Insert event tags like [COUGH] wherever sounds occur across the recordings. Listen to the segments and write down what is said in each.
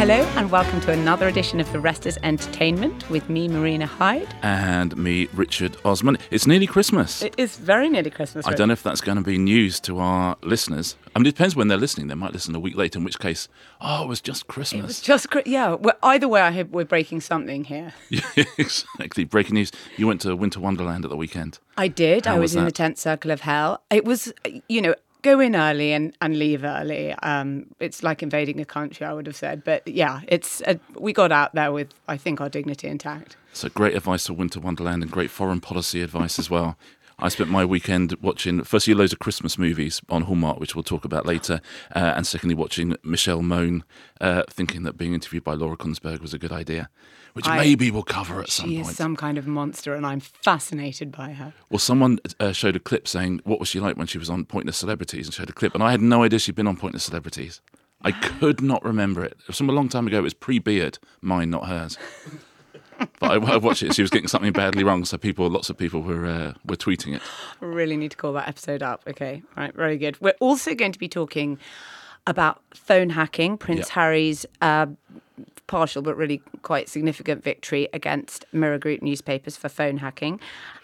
Hello and welcome to another edition of The Rest is Entertainment with me, Marina Hyde. And me, Richard Osman. It's nearly Christmas. It is very nearly Christmas. I don't know if that's going to be news to our listeners. I mean, it depends when they're listening. They might listen a week later, in which case, oh, it was just Christmas. It was just, yeah. Well, either way, I hope we're breaking something here. [LAUGHS] yeah, exactly. Breaking news. You went to Winter Wonderland at the weekend. I did. How I was, was in the 10th circle of hell. It was, you know, go in early and, and leave early. Um, it's like invading a country, I would have said. But yeah, it's uh we got out there with, I think, our dignity intact. So great advice for Winter Wonderland and great foreign policy advice as well. I spent my weekend watching, firstly, loads of Christmas movies on Hallmark, which we'll talk about later, uh, and secondly, watching Michelle Mone, uh, thinking that being interviewed by Laura Kuenssberg was a good idea, which I- maybe we'll cover at some point. She is some kind of monster, and I'm fascinated by her. Well, someone uh, showed a clip saying, What was she like when she was on Pointless Celebrities? and showed a clip. And I had no idea she'd been on Pointless Celebrities. I could not remember it. It was from a long time ago. It was pre beard, mine, not hers. But I, I watched it. She was getting something badly wrong. So people, lots of people were, uh, were tweeting it. Really need to call that episode up. Okay, right, very good. We're also going to be talking about phone hacking, Prince Yep. Harry's uh, partial but really quite significant victory against Mirror Group newspapers for phone hacking.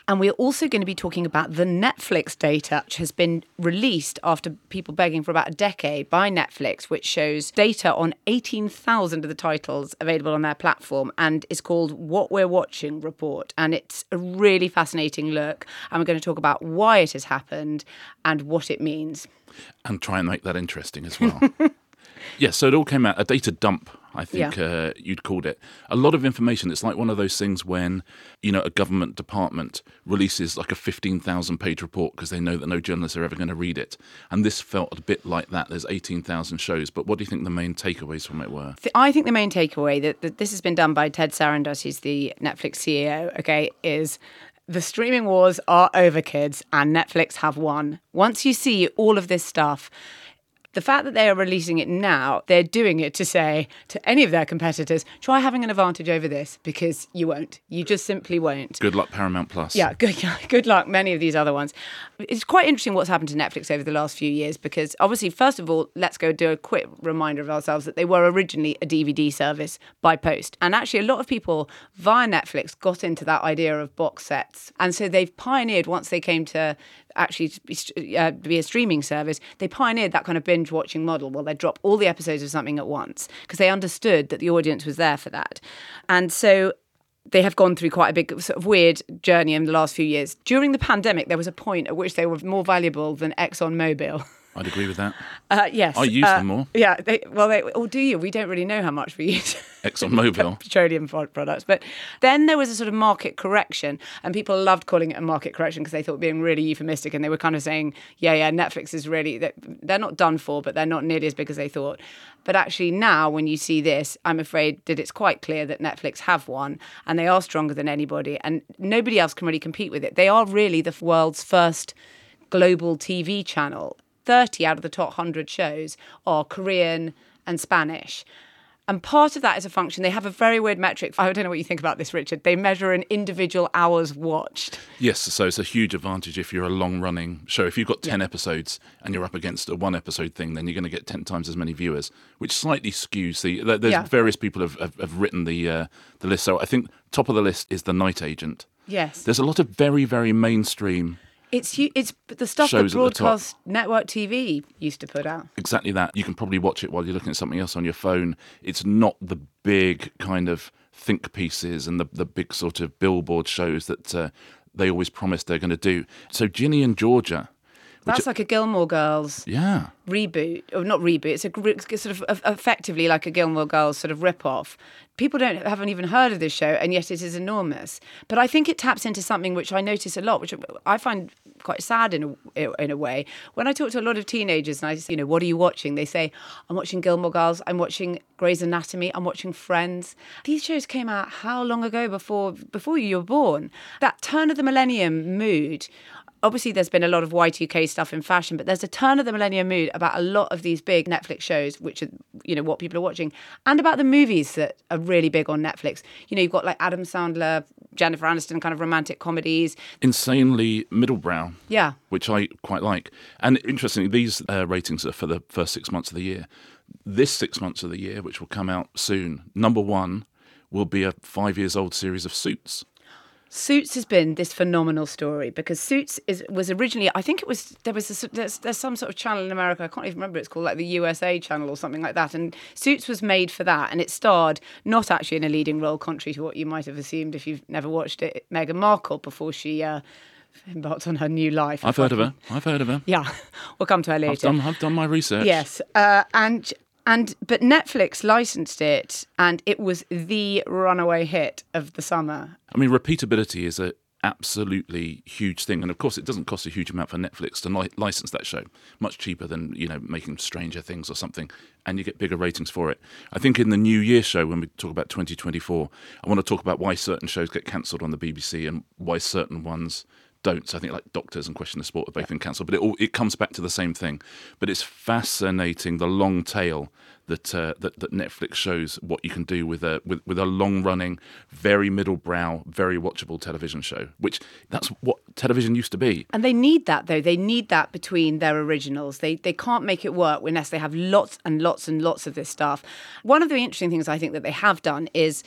And we're also going to be talking about the Netflix data, which has been released after people begging for about a decade by Netflix, which shows data on 18,000 of the titles available on their platform and is called What We're Watching Report. And it's a really fascinating look. And we're going to talk about why it has happened and what it means. And try and make that interesting as well. [LAUGHS] yeah, so it all came out, a data dump, I think Yeah. uh, you'd called it. A lot of information. It's like one of those things when, you know, a government department releases like a 15,000 page report because they know that no journalists are ever going to read it. And this felt a bit like that. There's 18,000 shows. But what do you think the main takeaways from it were? I think the main takeaway that, that this has been done by Ted Sarandos, who's the Netflix CEO, okay, is the streaming wars are over, kids, and Netflix have won. Once you see all of this stuff, the fact that they are releasing it now, they're doing it to say to any of their competitors, try having an advantage over this because you won't. You just simply won't. Good luck, Paramount Plus. Yeah, good, [LAUGHS] good luck. Many of these other ones. It's quite interesting what's happened to Netflix over the last few years because, obviously, first of all, let's go do a quick reminder of ourselves that they were originally a DVD service by post. And actually, a lot of people via Netflix got into that idea of box sets. And so they've pioneered once they came to actually be, uh, a streaming service, they pioneered that kind of binge watching model. Well, they drop all the episodes of something at once because they understood that the audience was there for that. And so they have gone through quite a big sort of weird journey in the last few years. During the pandemic, there was a point at which they were more valuable than ExxonMobil. [LAUGHS] I'd agree with that. Uh, yes, I use uh, them more. Yeah, they, well, they, or do you? We don't really know how much we use. [LAUGHS] ExxonMobil. [LAUGHS] petroleum products. But then there was a sort of market correction, and people loved calling it a market correction because they thought being really euphemistic, and they were kind of saying, "Yeah, yeah, Netflix is really they're- they're not done for, but they're not nearly as big as they thought." But actually, now when you see this, I'm afraid that it's quite clear that Netflix have won, and they are stronger than anybody, and nobody else can really compete with it. They are really the world's first global TV channel. 30 out of the top 100 shows are Korean and Spanish. And part of that is a function. They have a very weird metric. I don't know what you think about this, Richard. They measure an individual hours watched. Yes, so it's a huge advantage if you're a long running show. If you've got 10 episodes and you're up against a one episode thing, then you're going to get 10 times as many viewers, which slightly skews the. There's Yeah. various people have, have, have written the, uh, the list. So I think top of the list is The Night Agent. Yes. There's a lot of very, very mainstream It's it's the stuff that broadcast network TV used to put out. exactly that. You can probably watch it while you're looking at something else on your phone. It's not the big kind of think pieces and the, the big sort of billboard shows that uh, they always promise they're going to do. So Ginny and Georgia, That's like a Gilmore Girls yeah, reboot, or not reboot. It's a it's sort of effectively like a Gilmore Girls sort of rip-off. People don't haven't even heard of this show, and yet it is enormous. But I think it taps into something which I notice a lot, which I find quite sad in a in a way. When I talk to a lot of teenagers, and I, say, you know, what are you watching? They say, I'm watching Gilmore Girls, I'm watching Grey's Anatomy, I'm watching Friends. These shows came out how long ago before before you were born? That turn of the millennium mood obviously there's been a lot of Y2K stuff in fashion, but there's a turn of the millennium mood about a lot of these big Netflix shows, which are, you know, what people are watching, and about the movies that are really big on Netflix. You know, you've got like Adam Sandler, Jennifer Aniston kind of romantic comedies. insanely middlebrow. Yeah. which I quite like. And interestingly, these uh, ratings are for the first six months of the year. This six months of the year, which will come out soon, number one will be a five years old series of Suits. Suits has been this phenomenal story because Suits is was originally I think it was there was a, there's, there's some sort of channel in America I can't even remember it's called like the USA channel or something like that and Suits was made for that and it starred not actually in a leading role contrary to what you might have assumed if you've never watched it Meghan Markle before she uh, embarked on her new life. I've heard of her. I've heard of her. Yeah, [LAUGHS] we'll come to her later. I've done, I've done my research. Yes, uh, and and but Netflix licensed it, and it was the runaway hit of the summer. I mean, repeatability is a absolutely huge thing, and of course, it doesn't cost a huge amount for Netflix to li- license that show. Much cheaper than you know making Stranger Things or something, and you get bigger ratings for it. I think in the New Year show, when we talk about 2024, I want to talk about why certain shows get cancelled on the BBC and why certain ones don't. So I think like Doctors and Question of Sport have both been cancelled, but it all it comes back to the same thing. But it's fascinating the long tail that uh, that, that Netflix shows what you can do with a with, with a long running, very middle brow, very watchable television show. Which that's what television used to be. And they need that though. They need that between their originals. They they can't make it work unless they have lots and lots and lots of this stuff. One of the interesting things I think that they have done is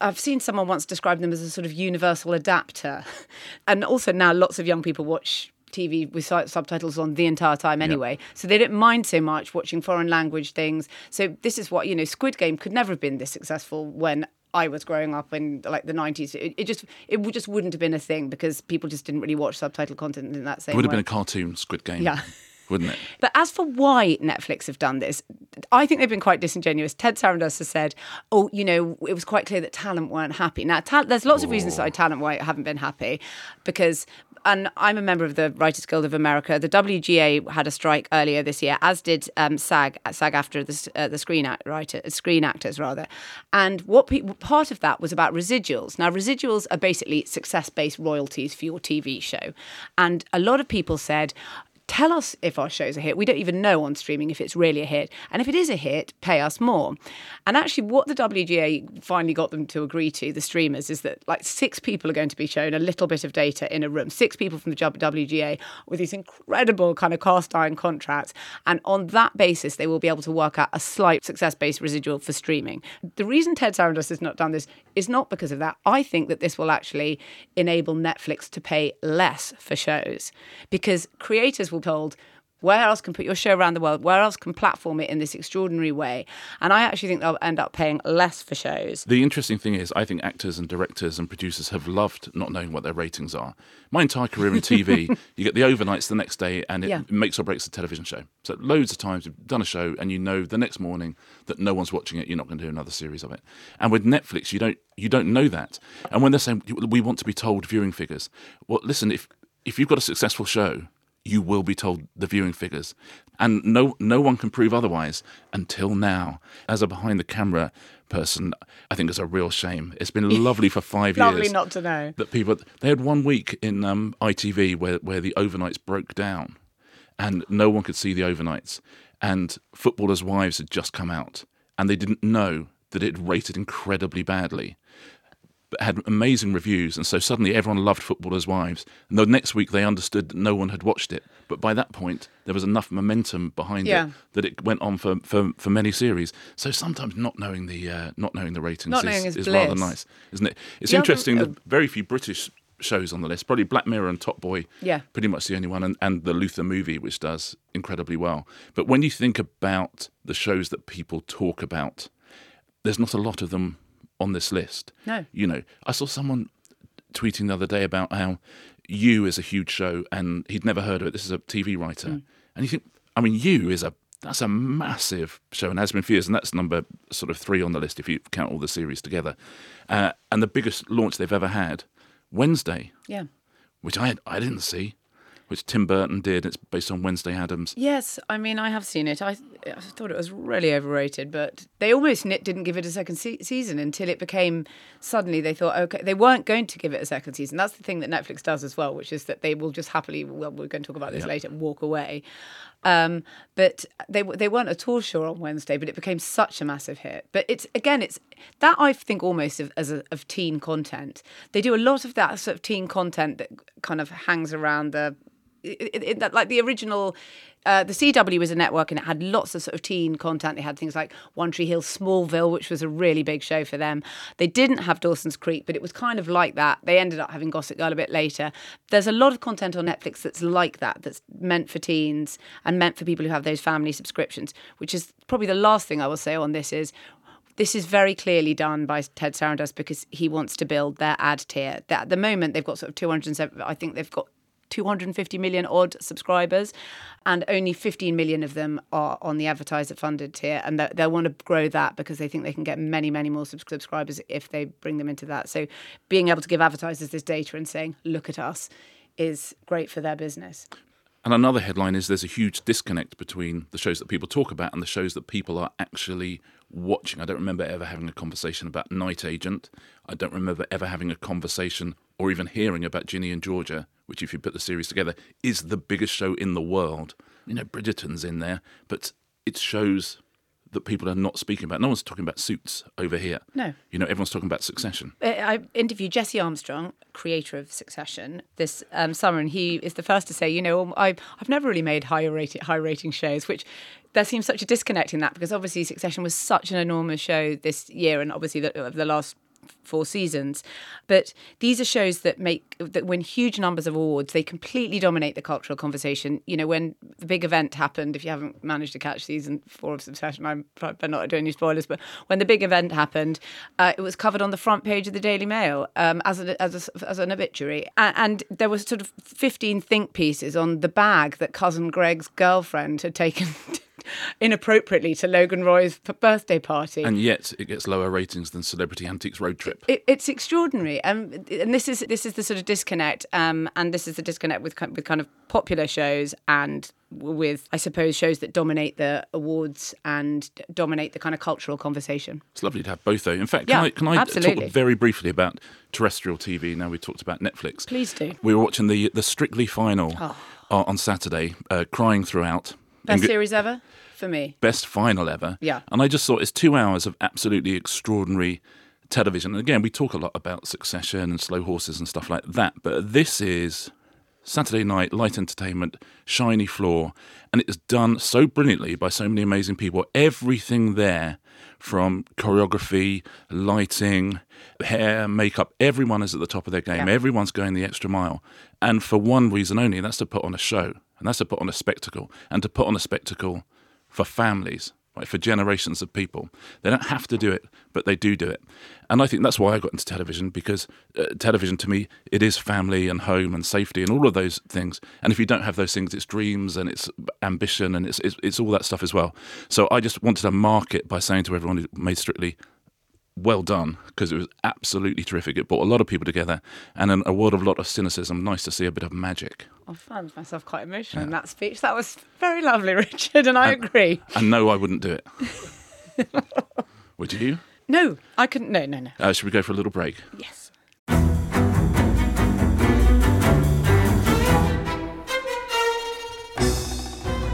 I've seen someone once describe them as a sort of universal adapter. [LAUGHS] And also now lots of young people watch TV with subtitles on the entire time anyway. So they don't mind so much watching foreign language things. So this is what, you know, Squid Game could never have been this successful when I was growing up in like the 90s. It, it just it just wouldn't have been a thing because people just didn't really watch subtitle content in that same It would have way. been a cartoon Squid Game. Yeah. [LAUGHS] Wouldn't it? But as for why Netflix have done this, I think they've been quite disingenuous. Ted Sarandos has said, "Oh, you know, it was quite clear that talent weren't happy." Now, ta- there's lots of reasons why talent why haven't been happy, because. And I'm a member of the Writers Guild of America. The WGA had a strike earlier this year, as did um, SAG, SAG after the, uh, the screen act, writer, screen actors rather. And what pe- part of that was about residuals. Now, residuals are basically success-based royalties for your TV show, and a lot of people said, tell us if our show's a hit. We don't even know on streaming if it's really a hit. And if it is a hit, pay us more. And actually, what the WGA finally got them to agree to, the streamers, is that like six people are going to be shown a little bit of data in a room, six people from the WGA with these incredible kind of cast iron contracts. And on that basis, they will be able to work out a slight success based residual for streaming. The reason Ted Sarandos has not done this is not because of that. I think that this will actually enable Netflix to pay less for shows because creators will told where else can put your show around the world where else can platform it in this extraordinary way and i actually think they'll end up paying less for shows The interesting thing is, I think actors and directors and producers have loved not knowing what their ratings are. My entire career in TV, [LAUGHS] you get the overnights the next day, and it Yeah. makes or breaks a television show. So loads of times you've done a show, and you know the next morning that no one's watching it. You're not going to do another series of it. And with Netflix, you don't you don't know that. And when they're saying we want to be told viewing figures, well, listen, if if you've got a successful show, you will be told the viewing figures. And no no one can prove otherwise until now. As a behind the camera person, I think it's a real shame. It's been [LAUGHS] lovely for five lovely years Lovely not to know that people they had one week in um, ITV where where the overnights broke down, and no one could see the overnights, and footballers' wives had just come out, and they didn't know that it rated incredibly badly. But had amazing reviews, and so suddenly everyone loved Footballers' Wives. And the next week they understood that no one had watched it, but by that point there was enough momentum behind Yeah. it that it went on for, for, for many series. So sometimes not knowing the uh, not knowing the ratings Not is, is is rather nice, isn't it? It's interesting that very few British shows on the list. Probably Black Mirror and Top Boy. Yeah. Pretty much the only one, and, and the Luther movie, which does incredibly well. But when you think about the shows that people talk about, there's not a lot of them on this list. No. You know, I saw someone tweeting the other day about how You is a huge show, and he'd never heard of it. This is a TV writer, Mm. and you think, I mean, You is a that's a massive show and has been for years, and that's number sort of three on the list if you count all the series together. Uh, and the biggest launch they've ever had, Wednesday, Yeah. which I I didn't see, which Tim Burton did. It's based on Wednesday Addams. Yes, I mean I have seen it. I, I thought it was really overrated, but they almost didn't give it a second se- season until it became suddenly they thought okay they weren't going to give it a second season. That's the thing that Netflix does as well, which is that they will just happily well we're going to talk about this Yeah. later walk away. Um, but they they weren't at all sure on Wednesday, but it became such a massive hit. But it's again, it's that I think almost of, as a, of teen content. They do a lot of that sort of teen content that kind of hangs around the that like the original. Uh, the CW was a network and it had lots of sort of teen content. They had things like One Tree Hill, Smallville, which was a really big show for them. They didn't have Dawson's Creek, but it was kind of like that. They ended up having Gossip Girl a bit later. There's a lot of content on Netflix that's like that, that's meant for teens and meant for people who have those family subscriptions, which is probably the last thing I will say on this is this is very clearly done by Ted Sarandos because he wants to build their ad tier. At the moment they've got sort of 207. I think they've got 250 million odd subscribers, and only 15 million of them are on the advertiser funded tier. And they'll want to grow that because they think they can get many, many more subs- subscribers if they bring them into that. So being able to give advertisers this data and saying, look at us, is great for their business. And another headline is there's a huge disconnect between the shows that people talk about and the shows that people are actually watching. I don't remember ever having a conversation about Night Agent. I don't remember ever having a conversation or even hearing about Ginny and Georgia, which, if you put the series together, is the biggest show in the world. You know, Bridgerton's in there, but it's shows that people are not speaking about. No one's talking about suits over here. No. You know, everyone's talking about succession. I I interviewed Jesse Armstrong, creator of Succession, this um, summer, and he is the first to say, you know, I, I've never really made high rating high rating shows, which there seems such a disconnect in that because obviously Succession was such an enormous show this year, and obviously the, the last four seasons. But these are shows that make that win huge numbers of awards. They completely dominate the cultural conversation. You know, when the big event happened, if you haven't managed to catch season four of Succession, I'm better not doing any spoilers. But when the big event happened, uh, it was covered on the front page of the Daily Mail um, as a, as a, as an obituary, and, and there was sort of 15 think pieces on the bag that cousin Greg's girlfriend had taken. [LAUGHS] inappropriately to Logan Roy's birthday party. And yet it gets lower ratings than Celebrity Antiques Road Trip. It, it's extraordinary, um, and this is this is the sort of disconnect, um, and this is the disconnect with kind- with kind of popular shows and with I suppose shows that dominate the awards and dominate the kind of cultural conversation. It's lovely to have both, though. In fact, can Yeah, I, can I absolutely. talk very briefly about terrestrial TV? Now we talked about Netflix. Please do. We were watching the the Strictly final uh, on Saturday, uh, crying throughout. Best g- series ever for me. best final ever. Yeah. And I just thought it's two hours of absolutely extraordinary television. And again, we talk a lot about Succession and Slow Horses and stuff like that, but this is Saturday night light entertainment, shiny floor, and it is done so brilliantly by so many amazing people. Everything there from choreography, lighting, hair, makeup, everyone is at the top of their game. Yeah. Everyone's going the extra mile. And for one reason only, and that's to put on a show, and that's to put on a spectacle, and to put on a spectacle for families, right, for generations of people. They don't have to do it, but they do do it. And I think that's why I got into television because uh, television to me, it is family and home and safety and all of those things. And if you don't have those things, it's dreams and it's ambition and it's, it's, it's all that stuff as well. So I just wanted to mark it by saying to everyone who made Strictly, well done because it was absolutely terrific. It brought a lot of people together and in a world of a lot of cynicism, nice to see a bit of magic. I found myself quite emotional in that speech. That was very lovely, [LAUGHS] Richard, and I agree. And no, I wouldn't do it. [LAUGHS] Would you? No, I couldn't. No, no, no. Uh, should we go for a little break? Yes.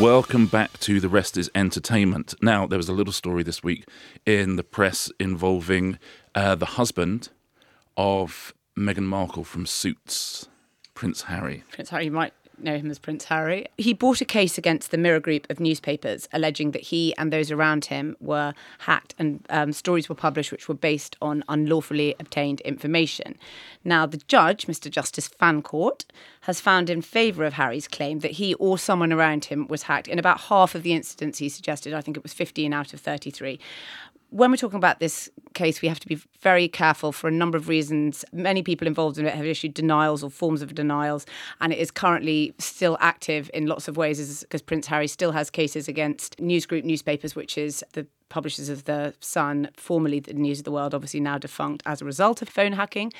Welcome back to The Rest is Entertainment. Now, there was a little story this week in the press involving uh, the husband of Meghan Markle from Suits, Prince Harry. Prince Harry, might know him as Prince Harry. He brought a case against the Mirror Group of newspapers, alleging that he and those around him were hacked and um, stories were published which were based on unlawfully obtained information. Now, the judge, Mr. Justice Fancourt, has found in favour of Harry's claim that he or someone around him was hacked in about half of the incidents he suggested. I think it was 15 out of 33 when we're talking about this case, we have to be very careful for a number of reasons. Many people involved in it have issued denials or forms of denials, and it is currently still active in lots of ways because Prince Harry still has cases against News Group newspapers, which is the publishers of The Sun, formerly the News of the World, obviously now defunct as a result of phone hacking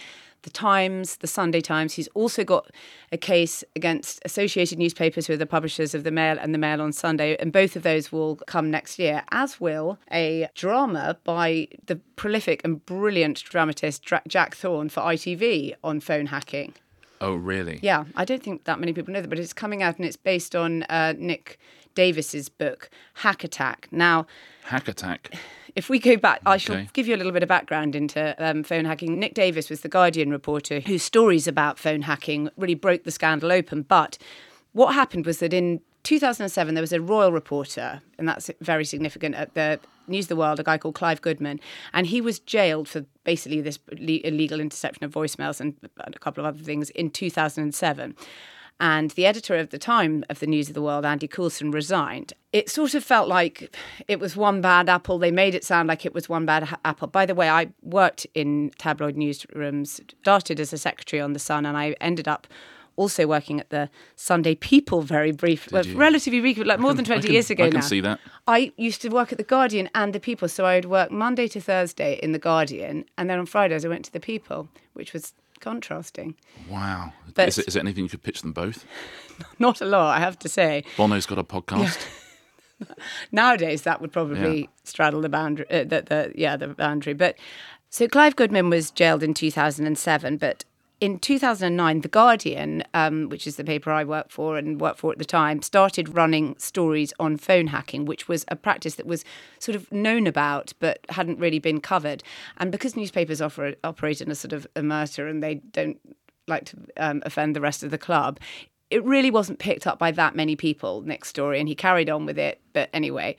the Times, the Sunday Times. He's also got a case against Associated Newspapers, who are the publishers of the Mail and the Mail on Sunday, and both of those will come next year, as will a drama by the prolific and brilliant dramatist Jack Thorne for ITV on phone hacking. Oh, really? Yeah, I don't think that many people know that, but it's coming out and it's based on uh, Nick Davies's book, Hack Attack. Now, Hack Attack. If we go back, I shall give you a little bit of background into um, phone hacking. Nick Davies was the Guardian reporter whose stories about phone hacking really broke the scandal open. But what happened was that in 2007, there was a royal reporter, and that's very significant at the News of the World, a guy called Clive Goodman, and he was jailed for basically this illegal interception of voicemails and a couple of other things in 2007 and the editor of the time of the News of the World, Andy Coulson, resigned. It sort of felt like it was one bad apple. They made it sound like it was one bad ha- apple. By the way, I worked in tabloid newsrooms, started as a secretary on The Sun, and I ended up also working at the Sunday People very briefly, well, relatively brief, like more can, than 20 can, years ago I can now. see that. I used to work at the Guardian and the People, so I would work Monday to Thursday in the Guardian, and then on Fridays I went to the People, which was contrasting. Wow. But- is, it, is there anything you could pitch them both? [LAUGHS] Not a lot, I have to say. Bono's got a podcast. [LAUGHS] Nowadays, that would probably Yeah. straddle the boundary. Uh, the, the yeah, the boundary. But so Clive Goodman was jailed in 2007, but in 2009, The Guardian, um, which is the paper I work for and worked for at the time, started running stories on phone hacking, which was a practice that was sort of known about but hadn't really been covered. And because newspapers offer, operate in a sort of omerta and they don't like to um, offend the rest of the club, it really wasn't picked up by that many people, Nick's story, and he carried on with it. But anyway,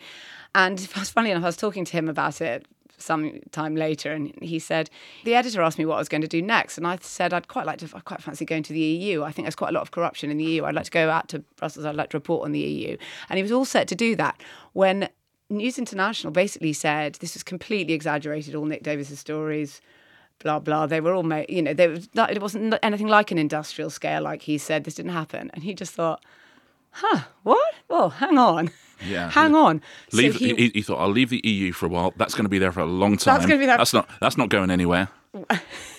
and [LAUGHS] funny enough, I was talking to him about it some time later, and he said the editor asked me what I was going to do next, and I said I'd quite like to, I quite fancy going to the EU. I think there's quite a lot of corruption in the EU. I'd like to go out to Brussels. I'd like to report on the EU, and he was all set to do that when News International basically said this was completely exaggerated. All Nick Davies's stories blah blah. They were all made, you know, they it wasn't anything like an industrial scale, like he said. This didn't happen, and he just thought, Huh, what? Well, hang on. Yeah. [LAUGHS] Hang on. So Leave, he- he, he thought I'll leave the EU for a while. That's going to be there for a long time. That's gonna be there- That's not. That's not going anywhere. [LAUGHS]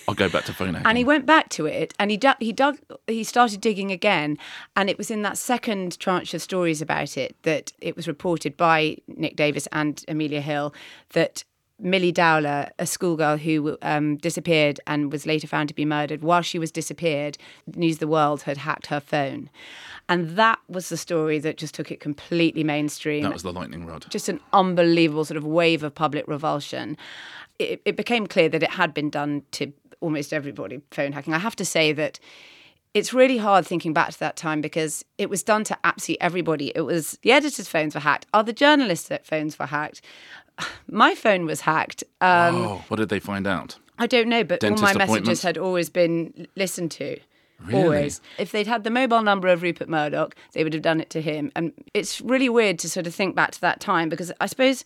I'll go back to phone hacking. and he went back to it and he dug, he dug he started digging again and it was in that second tranche of stories about it that it was reported by Nick Davies and Amelia Hill that Millie Dowler, a schoolgirl who um, disappeared and was later found to be murdered, while she was disappeared, News of the World had hacked her phone. And that was the story that just took it completely mainstream that was the lightning rod. just an unbelievable sort of wave of public revulsion. It, it became clear that it had been done to almost everybody, phone hacking. I have to say that it's really hard thinking back to that time because it was done to absolutely everybody. It was the editors' phones were hacked, other journalists' phones were hacked. My phone was hacked. Um, oh, what did they find out? I don't know, but all my messages had always been listened to. Really? Always. If they'd had the mobile number of Rupert Murdoch, they would have done it to him. And it's really weird to sort of think back to that time because I suppose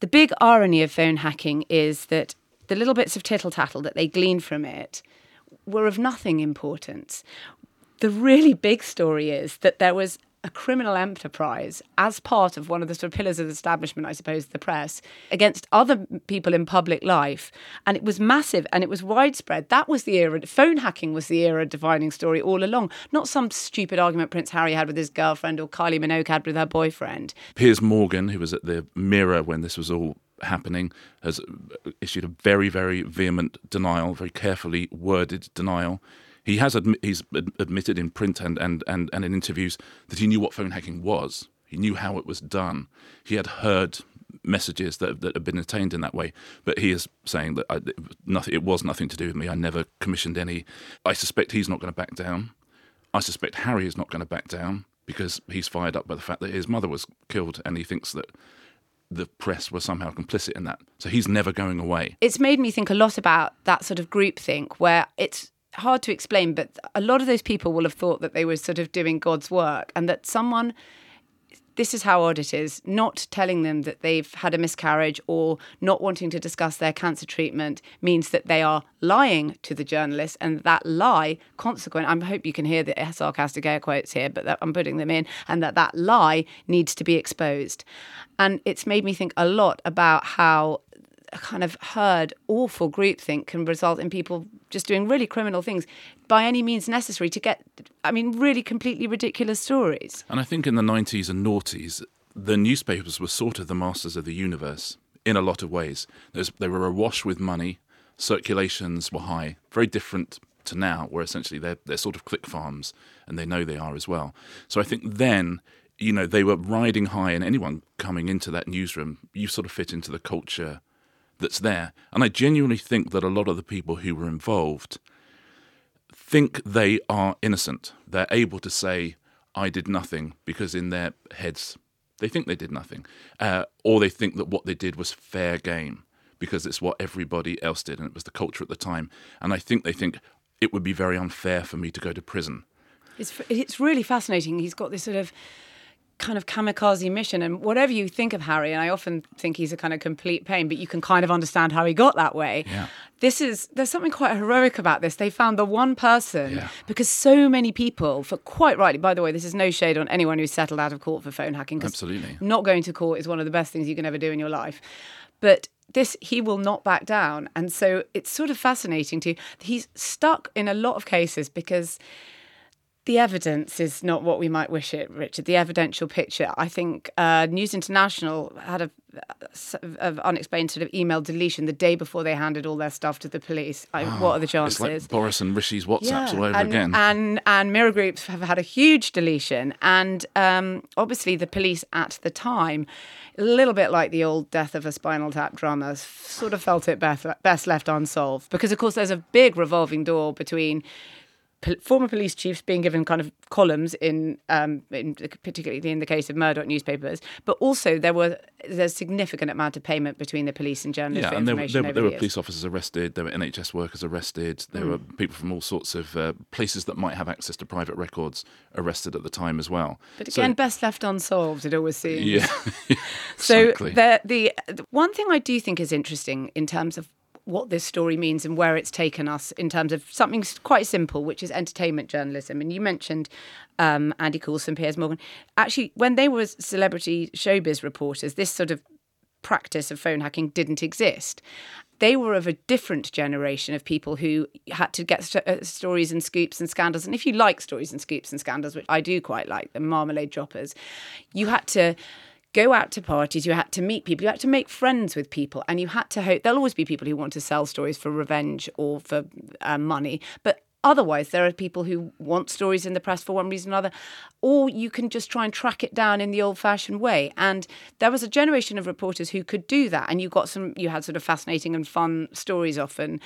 the big irony of phone hacking is that the little bits of tittle tattle that they gleaned from it were of nothing importance. The really big story is that there was a criminal enterprise as part of one of the sort of pillars of the establishment, I suppose, the press, against other people in public life. And it was massive and it was widespread. That was the era. Phone hacking was the era defining story all along, not some stupid argument Prince Harry had with his girlfriend or Kylie Minogue had with her boyfriend. Piers Morgan, who was at the Mirror when this was all happening, has issued a very, very vehement denial, very carefully worded denial. He has admi- he's ad- admitted in print and, and, and, and in interviews that he knew what phone hacking was. He knew how it was done. He had heard messages that, that had been attained in that way, but he is saying that I, it, was nothing, it was nothing to do with me. I never commissioned any. I suspect he's not going to back down. I suspect Harry is not going to back down because he's fired up by the fact that his mother was killed and he thinks that the press were somehow complicit in that. So he's never going away. it's made me think a lot about that sort of groupthink where it's hard to explain, but a lot of those people will have thought that they were sort of doing God's work and that someone. This is how odd it is. Not telling them that they've had a miscarriage or not wanting to discuss their cancer treatment means that they are lying to the journalist, and that lie, consequent. I hope you can hear the sarcastic air quotes here, but that I'm putting them in, and that that lie needs to be exposed. And it's made me think a lot about how kind of herd, awful groupthink can result in people just doing really criminal things by any means necessary to get, I mean, really completely ridiculous stories. And I think in the 90s and noughties, the newspapers were sort of the masters of the universe in a lot of ways. They were awash with money, circulations were high, very different to now, where essentially they're, they're sort of click farms and they know they are as well. So I think then, you know, they were riding high, and anyone coming into that newsroom, you sort of fit into the culture that's there. And I genuinely think that a lot of the people who were involved think they are innocent. They're able to say, I did nothing, because in their heads, they think they did nothing. Uh, or they think that what they did was fair game, because it's what everybody else did, and it was the culture at the time. And I think they think it would be very unfair for me to go to prison. It's, it's really fascinating. He's got this sort of kind of kamikaze mission and whatever you think of Harry and I often think he's a kind of complete pain but you can kind of understand how he got that way. Yeah. This is there's something quite heroic about this. They found the one person Yeah. because so many people for quite rightly by the way this is no shade on anyone who's settled out of court for phone hacking Absolutely. not going to court is one of the best things you can ever do in your life. But this he will not back down and so it's sort of fascinating to he's stuck in a lot of cases because the evidence is not what we might wish it, Richard. The evidential picture. I think uh, News International had a, of unexplained sort of email deletion the day before they handed all their stuff to the police. I, what are the chances? It's chances? like Boris and Rishi's WhatsApps all over and, again. And and mirror groups have had a huge deletion, and um, obviously the police at the time, a little bit like the old death of a Spinal Tap drummer, sort of felt it best, best left unsolved because of course there's a big revolving door between former police chiefs being given kind of columns in, um, in particularly in the case of Murdoch newspapers, but also there were there's a significant amount of payment between the police and journalists yeah, and there, were- there, there the were years. police officers arrested, there were NHS workers arrested, there were Hmm. people from all sorts of uh, places that might have access to private records arrested at the time as well. But So- again, best left unsolved. It always seems. yeah, [LAUGHS] So exactly. the, the the one thing I do think is interesting in terms of what this story means and where it's taken us in terms of something quite simple, which is entertainment journalism. And you mentioned um, Andy Coulson, Piers Morgan. Actually, when they were celebrity showbiz reporters, this sort of practice of phone hacking didn't exist. They were of a different generation of people who had to get st- uh, stories and scoops and scandals. And if you like stories and scoops and scandals, which I do quite like, the marmalade droppers, you had to go out to parties, you had to meet people, you had to make friends with people, and you had to hope there'll always be people who want to sell stories for revenge or for uh, money. But Otherwise, there are people who want stories in the press for one reason or another, or you can just try and track it down in the old-fashioned way. And there was a generation of reporters who could do that, and you got some, you had sort of fascinating and fun stories often.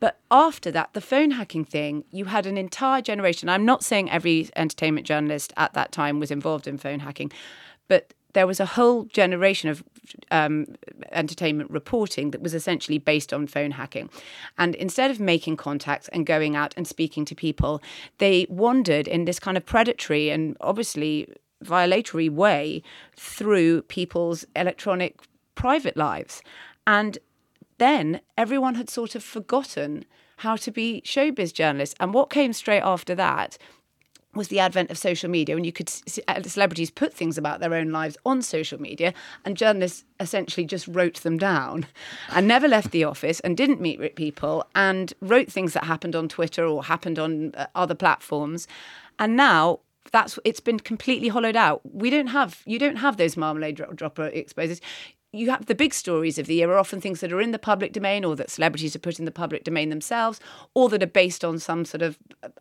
But after that, the phone hacking thing, you had an entire generation. I'm not saying every entertainment journalist at that time was involved in phone hacking, but there was a whole generation of um, entertainment reporting that was essentially based on phone hacking. And instead of making contacts and going out and speaking to people, they wandered in this kind of predatory and obviously violatory way through people's electronic private lives. And then everyone had sort of forgotten how to be showbiz journalists. And what came straight after that was the advent of social media, and you could see celebrities put things about their own lives on social media, and journalists essentially just wrote them down, and never left the office, and didn't meet people, and wrote things that happened on Twitter or happened on uh, other platforms, and now that's it's been completely hollowed out. We don't have you don't have those marmalade dro- dropper exposes you have the big stories of the year are often things that are in the public domain or that celebrities have put in the public domain themselves or that are based on some sort of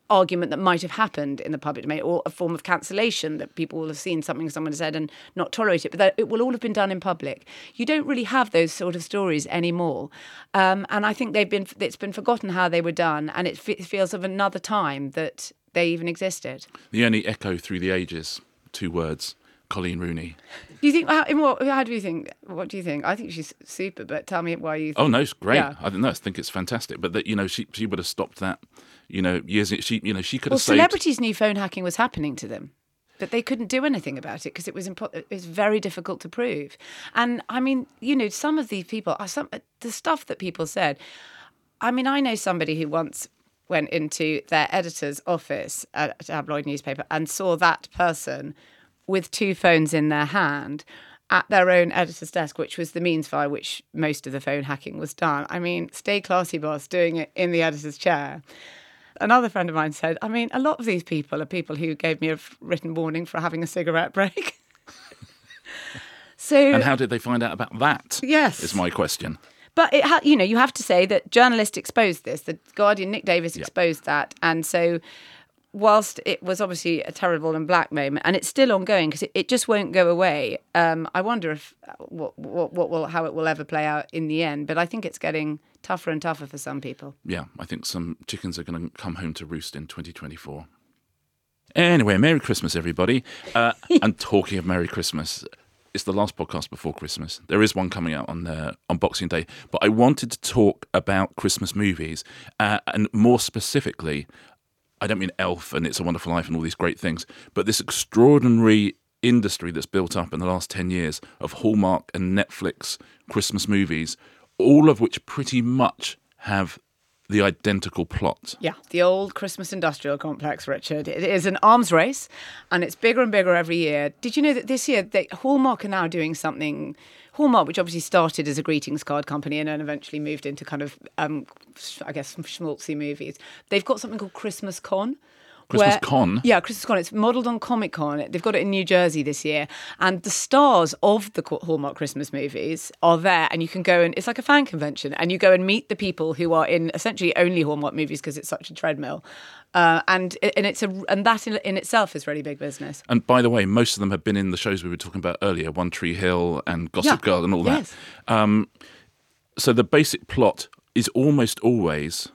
argument that might have happened in the public domain or a form of cancellation that people will have seen something someone said and not tolerate it. But it will all have been done in public. You don't really have those sort of stories anymore. Um, and i think they've been it's been forgotten how they were done and it f- feels of another time that they even existed. The only echo through the ages, two words, Coleen Rooney. do you think how, in what, how do you think what do you think i think she's super but tell me why you think Oh no, it's great. Yeah. I think no, I think it's fantastic. But that you know, she she would have stopped that. You know, years. She you know she could Well, have saved. celebrities knew phone hacking was happening to them, but they couldn't do anything about it because it was impo- it was very difficult to prove. And I mean, you know, some of these people, are some the stuff that people said. I mean, I know somebody who once went into their editor's office at a tabloid newspaper and saw that person with two phones in their hand at their own editor's desk, which was the means by which most of the phone hacking was done. I mean, stay classy, boss, doing it in the editor's chair. Another friend of mine said, I mean, a lot of these people are people who gave me a written warning for having a cigarette break. [LAUGHS] so, and how did they find out about that? Yes. is my question. but it ha- you know, you have to say that journalists exposed this. The Guardian, Nick Davies exposed that, and so whilst it was obviously a terrible and black moment, and it's still ongoing because it, it just won't go away. Um, I wonder if what, what what will how it will ever play out in the end. But I think it's getting tougher and tougher for some people. Yeah, I think some chickens are going to come home to roost in 2024. Anyway, Merry Christmas, everybody. Uh, [LAUGHS] and talking of Merry Christmas, it's the last podcast before Christmas. There is one coming out on uh, on Boxing Day, but I wanted to talk about Christmas movies, uh, and more specifically, I don't mean Elf and It's a Wonderful Life and all these great things, but this extraordinary industry that's built up in the last 10 years of Hallmark and Netflix Christmas movies, all of which pretty much have the identical plot. Yeah, the old Christmas industrial complex, Richard. It is an arms race, and it's bigger and bigger every year. Did you know that this year they, Hallmark are now doing something? Hallmark, which obviously started as a greetings card company and then eventually moved into kind of, um, I guess, some schmaltzy movies. They've got something called Christmas Con. Christmas Con? Yeah, Christmas Con. It's modelled on Comic Con. They've got it in New Jersey this year, and the stars of the Hallmark Christmas movies are there, and you can go and it's like a fan convention, and you go and meet the people who are in essentially only Hallmark movies because it's such a treadmill, uh, and and it's a and that in, in itself is really big business. And by the way, most of them have been in the shows we were talking about earlier, One Tree Hill and Gossip Yeah. Girl and all that. Yes. So the basic plot is almost always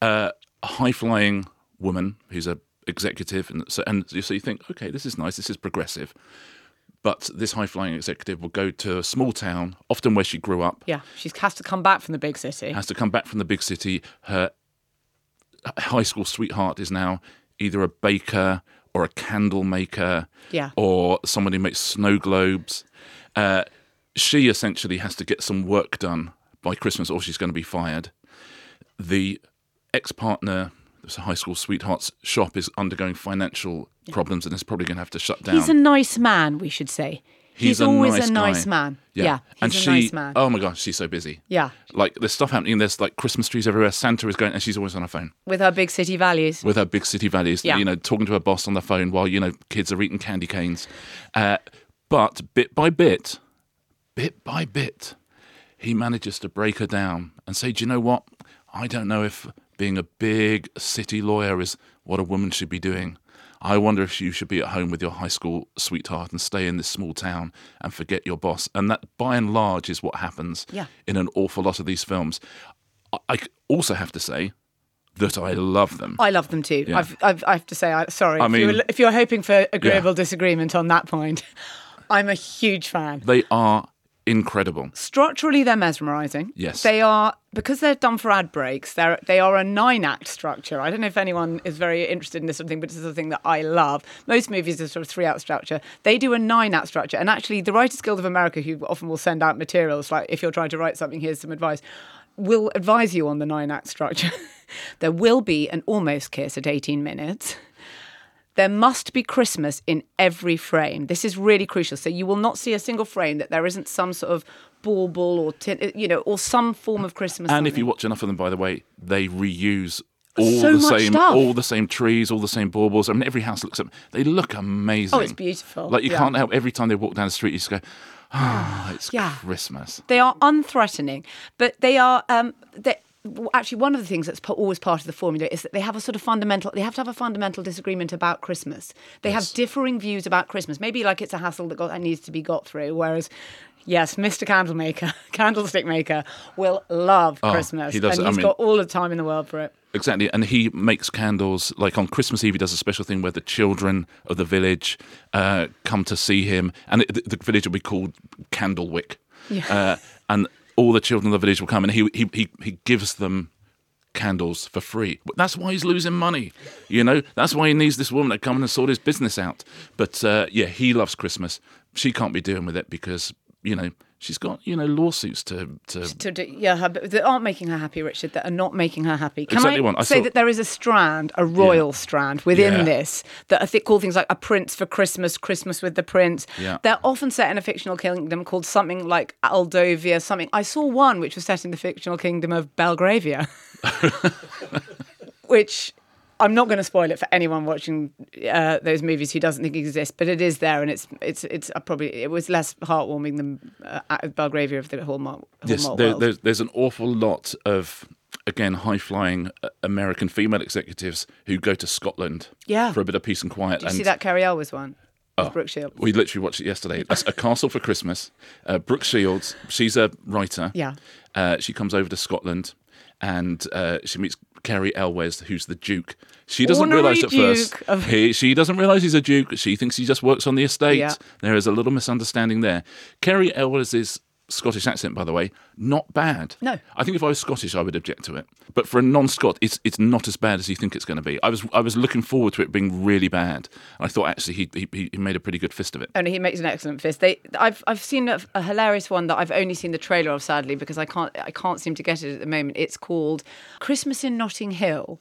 uh, high flying woman who's a executive, and so and so you think, okay, this is nice, this is progressive. But this high flying executive will go to a small town, often where she grew up, Yeah, she has to come back from the big city. has to come back from the big city. Her high school sweetheart is now either a baker or a candle maker Yeah. or someone who makes snow globes. Uh, she essentially has to get some work done by Christmas or she's going to be fired. The ex partner, high school sweetheart's shop is undergoing financial problems and is probably going to have to shut down. He's a nice man, we should say. He's, a always nice a nice guy. man. Yeah, Yeah, he's and a she, nice man. oh my gosh, she's so busy. Yeah. like there's stuff happening. There's like Christmas trees everywhere. Santa is going, and she's always on her phone With her big city values. with her big city values. Yeah. You know, talking to her boss on the phone while you know kids are eating candy canes. Uh, but bit by bit, bit by bit, he manages to break her down and say, "Do you know what? I don't know if being a big city lawyer is what a woman should be doing." I wonder if you should be at home with your high school sweetheart and stay in this small town and forget your boss. And that, by and large, is what happens Yeah. in an awful lot of these films. I- also have to say that I love them. I love them too. Yeah. I've, I've, I have to say, I, sorry, I if, you mean- were, if you're hoping for agreeable Yeah. disagreement on that point, [LAUGHS] I'm a huge fan. They are incredible. Structurally, they're mesmerising. Yes. they are because they're done for ad breaks. They're they are a nine act structure. I don't know if anyone is very interested in this sort of thing, but this is the thing that I love. Most movies are sort of three act structure. They do a nine act structure, and actually, the Writers Guild of America, who often will send out materials like if you're trying to write something, here's some advice. Will advise you on the nine act structure. [LAUGHS] there will be an almost kiss at 18 minutes there must be Christmas in every frame. This is really crucial. So you will not see a single frame that there isn't some sort of bauble or tin, you know, or some form of Christmas. And if you watch enough of them, by the way, they reuse all So the same, stuff. all the same trees, all the same baubles. I mean, every house looks. They look amazing. Oh, it's beautiful. Like you Yeah. can't help every time they walk down the street, you just go, "Ah, [SIGHS] it's Yeah. Christmas." They are unthreatening, but they are. Um, they, actually, one of the things that's always part of the formula is that they have a sort of fundamental. They have to have a fundamental disagreement about Christmas. They have differing views about Christmas. Maybe like it's a hassle that, got, that needs to be got through. Whereas, yes, Mr. Candlemaker, [LAUGHS] Candlestick Maker, will love Oh, Christmas, he does. and I he's mean- got all the time in the world for it. Exactly, and he makes candles. Like on Christmas Eve, he does a special thing where the children of the village uh, come to see him, and it, the, the village will be called Candlewick. Yeah. Uh, and all the children of the village will come, and he he he, he gives them candles for free. That's why he's losing money. You know, that's why he needs this woman to come and sort his business out. But uh, yeah, he loves Christmas. She can't be doing with it because you know she's got you know lawsuits to to to do, yeah, her, that aren't making her happy, Richard. That are not making her happy. Can Exactly I, one. I say saw- that there is a strand, a royal strand within Yeah. this that I think call things like a prince for Christmas, Christmas with the prince. Yeah. They're often set in a fictional kingdom called something like Aldovia. Something I saw one which was set in the fictional kingdom of Belgravia, [LAUGHS] which. I'm not going to spoil it for anyone watching uh, those movies who doesn't think it exists, but it is there, and it's it's it's uh, probably it was less heartwarming than uh, Belgravia of the Hallmark. Yes, there, there's, there's an awful lot of again high flying American female executives who go to Scotland Yeah. for a bit of peace and quiet. Did you and see that Cary Elwes one? With Brooke Shields. we literally watched it yesterday. That's a Castle for Christmas. Uh, Brooke Shields, she's a writer. Yeah. Uh, she comes over to Scotland and uh, she meets Cary Elwes, who's the Duke. She doesn't Honorary realise at first. Of- He, she doesn't realise he's a Duke. She thinks he just works on the estate. Yeah. There is a little misunderstanding there. Cary Elwes' Scottish accent, by the way, not bad. No. I think if I was Scottish, I would object to it. But for a non-Scot, it's it's not as bad as you think it's going to be. I was I was looking forward to it being really bad. I thought actually he he, he made a pretty good fist of it. Only he makes an excellent fist. They, I've, I've seen a, a hilarious one that I've only seen the trailer of, sadly, because I can't, I can't seem to get it at the moment. It's called Christmas in Notting Hill.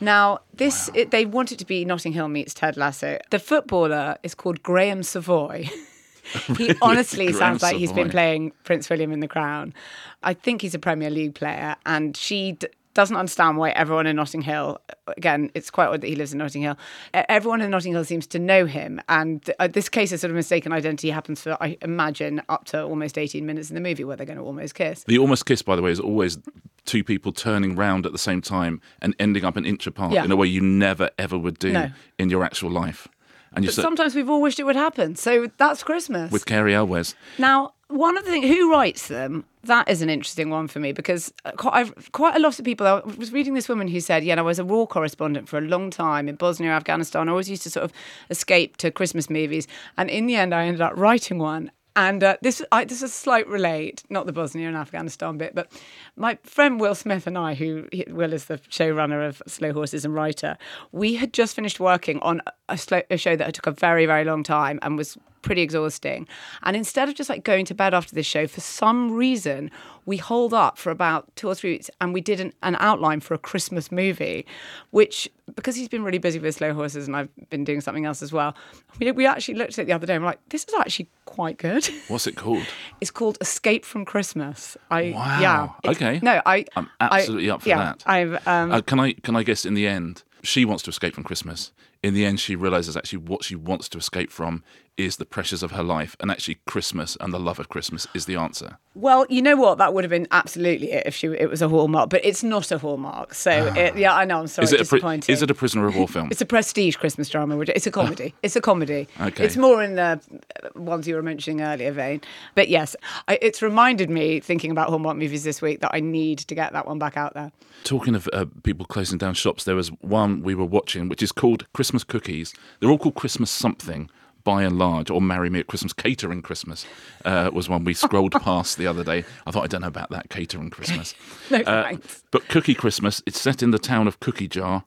Now, this, it, they want it to be Notting Hill meets Ted Lasso. The footballer is called Graham Savoy. [LAUGHS] [LAUGHS] he honestly sounds like he's been playing Prince William in The Crown. I think he's a Premier League player, and she d- doesn't understand why everyone in Notting Hill. Again, it's quite odd that he lives in Notting Hill. Everyone in Notting Hill seems to know him, and uh, this case of sort of mistaken identity happens for, I imagine, up to almost eighteen minutes in the movie where they're going to almost kiss. The almost kiss, by the way, is always two people turning round at the same time and ending up an inch apart Yeah. in a way you never ever would do No. in your actual life. And you But said sometimes we've all wished it would happen, so that's Christmas. with Cary Elwes, Now, one of the things, who writes them? That is an interesting one for me because uh, quite, I've, quite a lot of people. I was reading this woman who said, "Yeah, I was a war correspondent for a long time in Bosnia, Afghanistan. I always used to sort of escape to Christmas movies, and in the end, I ended up writing one." And uh, this, I, this is a slight relate, not the Bosnia and Afghanistan bit, but my friend Will Smith and I, who Will is the showrunner of Slow Horses and writer, we had just finished working on a, slow, a show that took a very, very long time and was pretty exhausting. And instead of just like going to bed after this show, for some reason, we holed up for about two or three weeks and we did an, an outline for a Christmas movie, which because he's been really busy with slow horses and I've been doing something else as well. We, we actually looked at it the other day and we're like, this is actually quite good. [LAUGHS] What's it called? It's called Escape from Christmas. I Wow. yeah. Okay. No, I I'm I- absolutely up for yeah, that. I've um, Uh, can I can I guess in the end she wants to escape from Christmas. In the end, she realizes actually what she wants to escape from is the pressures of her life, and actually Christmas and the love of Christmas is the answer. Well, you know what? That would have been absolutely it if she it was a hallmark, but it's not a hallmark. So it, yeah, I know. I'm sorry. Ah. Is it disappointing. is it a prisoner of war film? [LAUGHS] It's a prestige Christmas drama. which- It's a comedy. [LAUGHS] It's a comedy. Okay. It's more in the uh, ones you were mentioning earlier vein. But yes, I, it's reminded me thinking about Hallmark movies this week that I need to get that one back out there. Talking of uh, people closing down shops, there was one we were watching which is called Christmas Cookies. They're all called Christmas something by and large, or Marry Me at Christmas. Catering Christmas uh, was one we scrolled [LAUGHS] past the other day. I thought, I don't know about that, Catering Christmas. [LAUGHS] No Uh, thanks. but Cookie Christmas, it's set in the town of Cookie Jar.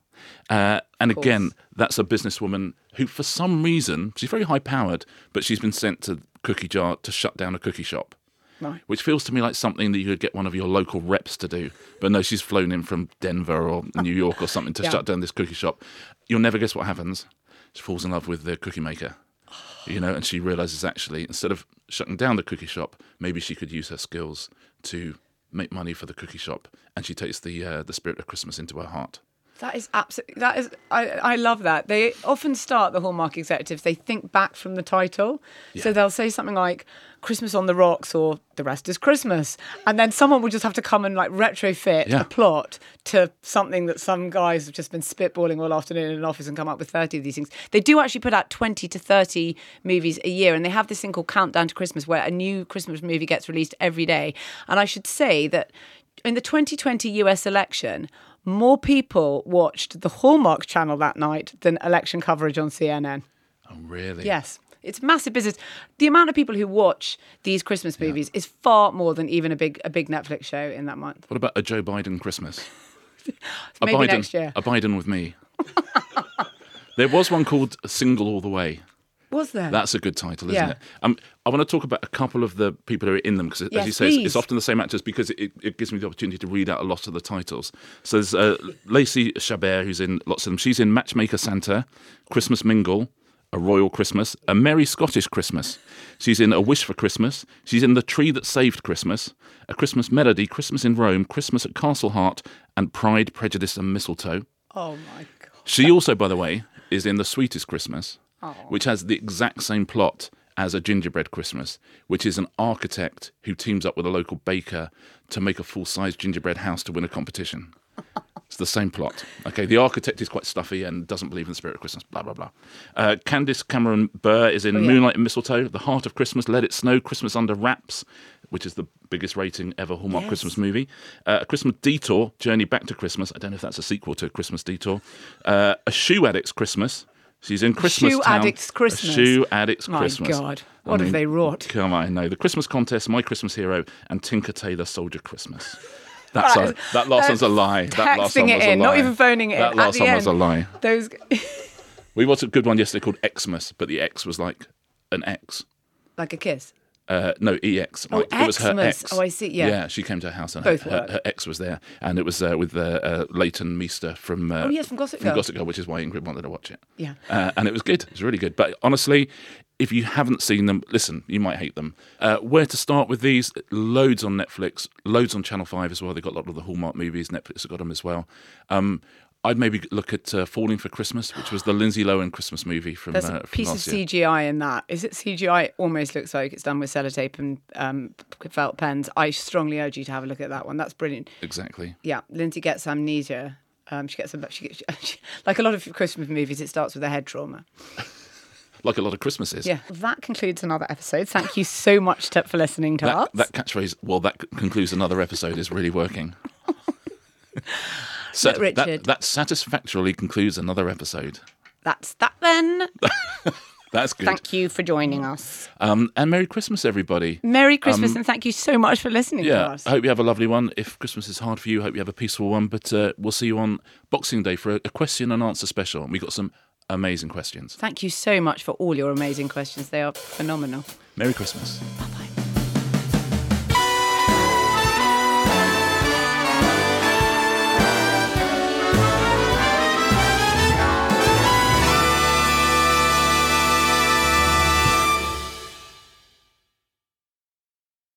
Uh, and again, that's a businesswoman who, for some reason, she's very high powered, but she's been sent to Cookie Jar to shut down a cookie shop. Right. Which feels to me like something that you could get one of your local reps to do. But no, she's flown in from Denver or New York or something to Yeah. shut down this cookie shop. You'll never guess what happens. She falls in love with the cookie maker. You know, and she realizes actually, instead of shutting down the cookie shop, maybe she could use her skills to make money for the cookie shop. And she takes the uh, the spirit of Christmas into her heart. That is absolutely. That is. I, I love that. They often start the Hallmark executives. They think back from the title, so they'll say something like "Christmas on the Rocks" or "The Rest Is Christmas," and then someone will just have to come and like retrofit Yeah. a plot to something that some guys have just been spitballing all afternoon in an office and come up with thirty of these things. They do actually put out twenty to thirty movies a year, and they have this thing called Countdown to Christmas, where a new Christmas movie gets released every day. And I should say that in the 2020 US election, more people watched the Hallmark channel that night than election coverage on CNN. Oh, really? Yes. It's massive business. The amount of people who watch these Christmas movies is far more than even a big a big Netflix show in that month. What about a Joe Biden Christmas? [LAUGHS] a Maybe Biden, next year. A Biden with me. [LAUGHS] there was one called Single All the Way. Was there? That's a good title, isn't Yeah. it? Um, I want to talk about a couple of the people who are in them because, as you say, it's, it's often the same actors because it, it gives me the opportunity to read out a lot of the titles. So there's uh, Lacey Chabert, who's in lots of them. She's in Matchmaker Santa, Christmas Mingle, A Royal Christmas, A Merry Scottish Christmas. She's in A Wish for Christmas. She's in The Tree That Saved Christmas, A Christmas Melody, Christmas in Rome, Christmas at Castle Hart, and Pride, Prejudice, and Mistletoe. oh my god. She also, by the way, is in The Sweetest Christmas, which has the exact same plot as A Gingerbread Christmas, which is an architect who teams up with a local baker to make a full size gingerbread house to win a competition. [LAUGHS] It's the same plot. Okay, the architect is quite stuffy and doesn't believe in the spirit of Christmas, blah, blah, blah. Uh, Candace Cameron Bure is in yeah. Moonlight and Mistletoe, The Heart of Christmas, Let It Snow, Christmas Under Wraps, which is the biggest rating ever Hallmark Yes. Christmas movie. Uh, a Christmas Detour, Journey Back to Christmas. I don't know if that's a sequel to Christmas Detour. Uh, a Shoe Addict's Christmas. She's in Christmas Shoe Town. Addict's Christmas. A Shoe Addict's My Christmas. God, what have they wrought? Come on, I know. The Christmas Contest, My Christmas Hero, and Tinker Tailor Soldier Christmas. That's a, that last one's a lie. That last one it was a in, lie. not even phoning it That in. last At the one end, was a lie. Those [LAUGHS] We watched a good one yesterday called Xmas, but the X was like an X. like a kiss. Uh, no, EX. Oh, it was her ex. Oh, I see, yeah. Yeah, she came to her house and her, her, her ex was there, and it was uh, with uh, uh, Leighton Meester from uh, Oh, yes, from Gossip from Girl. Gossip Girl, which is why Ingrid wanted to watch it. Yeah. uh, and it was good. It was really good. But honestly, if you haven't seen them, listen, you might hate them. Uh, where to start with these? Loads on Netflix, loads on Channel Five as well. They've got a lot of the Hallmark movies. Netflix have got them as well. Um, I'd maybe look at uh, Falling for Christmas, which was the Lindsay Lohan Christmas movie from, There's uh, a from piece of last year. CGI in that. Is it CGI? It almost looks like it's done with sellotape and um, felt pens. I strongly urge you to have a look at that one. That's brilliant. Exactly. Yeah, Lindsay gets amnesia. Um, she gets a, she gets, [LAUGHS] she, like a lot of Christmas movies. It starts with a head trauma. [LAUGHS] Like a lot of Christmases. Yeah, that concludes another episode. Thank you so much to, for listening to That, us. that catchphrase, well, that concludes another episode, is really working. [LAUGHS] So Look, Richard. That, that satisfactorily concludes another episode. That's that then. [LAUGHS] That's good. Thank you for joining us. Um, and Merry Christmas, everybody. Merry Christmas and thank you so much for listening to Yeah, us. I hope you have a lovely one. If Christmas is hard for you, I hope you have a peaceful one. But uh, we'll see you on Boxing Day for a, a question and answer special. And we got some amazing questions. Thank you so much for all your amazing questions. They are phenomenal. Merry Christmas. Bye bye.